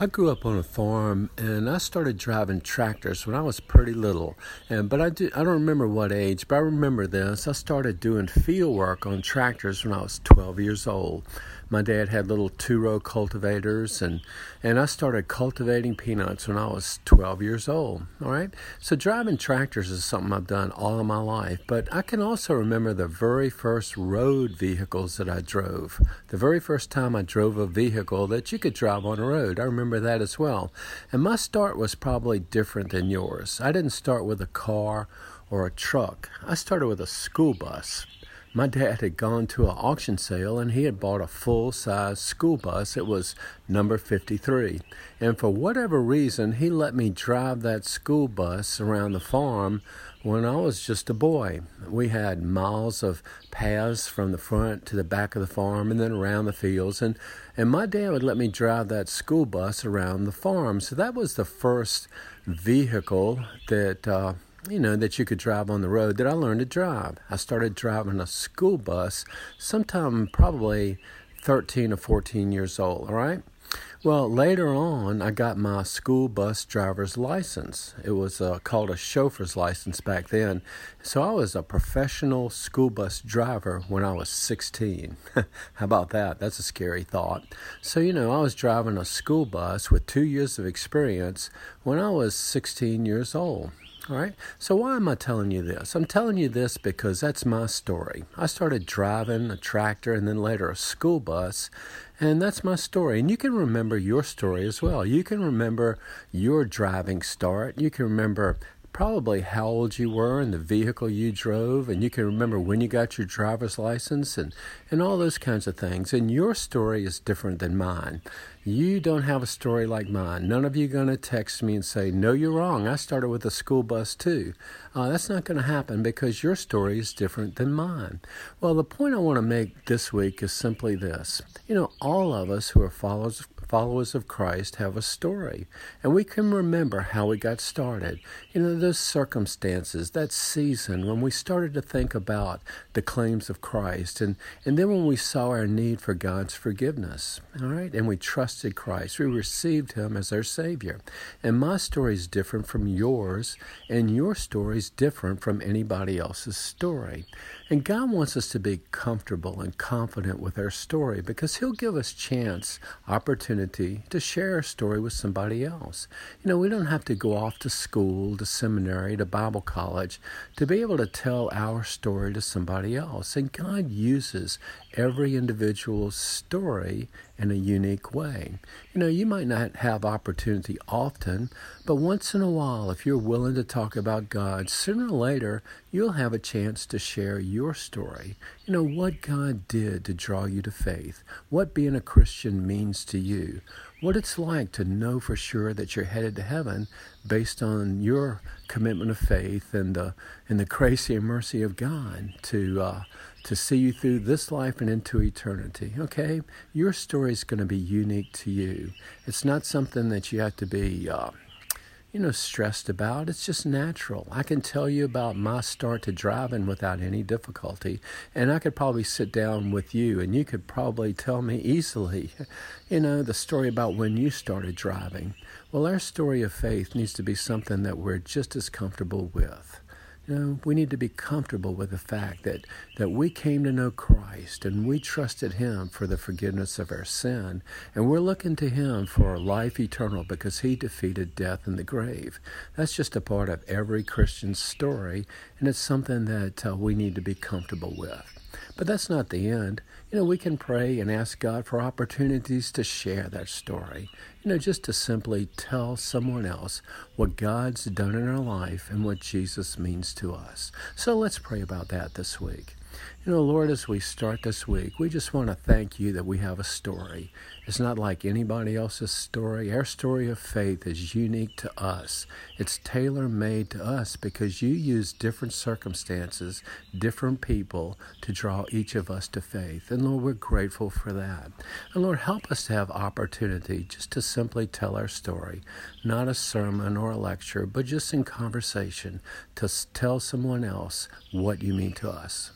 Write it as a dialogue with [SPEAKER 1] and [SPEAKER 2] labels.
[SPEAKER 1] I grew up on a farm and I started driving tractors when I was pretty little. And but I do I don't remember what age, but I remember this. I started doing field work on tractors when I was 12 years old. My dad had little two-row cultivators and and I started cultivating peanuts when I was 12 years old, all right? So driving tractors is something I've done all of my life, but I can also remember the very first road vehicles that I drove. The very first time I drove a vehicle that you could drive on a road. I remember remember that as well. And my start was probably different than yours. I didn't start with a car or a truck, I started with a school bus. My dad had gone to an auction sale and he had bought a full size school bus. It was number 53. And for whatever reason, he let me drive that school bus around the farm when I was just a boy. We had miles of paths from the front to the back of the farm and then around the fields. And, and my dad would let me drive that school bus around the farm. So that was the first vehicle that. Uh, you know, that you could drive on the road that I learned to drive. I started driving a school bus sometime probably 13 or 14 years old, all right? Well, later on, I got my school bus driver's license. It was uh, called a chauffeur's license back then. So I was a professional school bus driver when I was 16. How about that? That's a scary thought. So, you know, I was driving a school bus with two years of experience when I was 16 years old. All right. So, why am I telling you this? I'm telling you this because that's my story. I started driving a tractor and then later a school bus, and that's my story. And you can remember your story as well. You can remember your driving start. You can remember probably how old you were and the vehicle you drove, and you can remember when you got your driver's license and, and all those kinds of things. And your story is different than mine. You don't have a story like mine. None of you are going to text me and say, No, you're wrong. I started with a school bus too. Uh, that's not going to happen because your story is different than mine. Well, the point I want to make this week is simply this. You know, all of us who are followers followers of Christ have a story, and we can remember how we got started. You know, those circumstances, that season when we started to think about the claims of Christ, and, and then when we saw our need for God's forgiveness, all right, and we trusted Christ, we received Him as our Savior. And my story is different from yours, and your story is different from anybody else's story. And God wants us to be comfortable and confident with our story because He'll give us chance, opportunity to share a story with somebody else. You know, we don't have to go off to school, to seminary, to Bible college to be able to tell our story to somebody else. And God uses every individual's story in a unique way. You know, you might not have opportunity often, but once in a while, if you're willing to talk about God, sooner or later, you'll have a chance to share your story. You know, what God did to draw you to faith, what being a Christian means to you, what it's like to know for sure that you're headed to heaven based on your commitment of faith and the and the grace and mercy of God to uh, to see you through this life and into eternity. Okay, your story is going to be unique to you. It's not something that you have to be. Uh, you know, stressed about. It's just natural. I can tell you about my start to driving without any difficulty. And I could probably sit down with you and you could probably tell me easily, you know, the story about when you started driving. Well, our story of faith needs to be something that we're just as comfortable with. You know, we need to be comfortable with the fact that, that we came to know Christ and we trusted Him for the forgiveness of our sin. And we're looking to Him for life eternal because He defeated death in the grave. That's just a part of every Christian's story, and it's something that uh, we need to be comfortable with. But that's not the end. You know, we can pray and ask God for opportunities to share that story. You know, just to simply tell someone else what God's done in our life and what Jesus means to us. So let's pray about that this week. You know, Lord, as we start this week, we just want to thank you that we have a story. It's not like anybody else's story. Our story of faith is unique to us. It's tailor made to us because you use different circumstances, different people to draw each of us to faith. And Lord, we're grateful for that. And Lord, help us to have opportunity just to simply tell our story, not a sermon or a lecture, but just in conversation to tell someone else what you mean to us.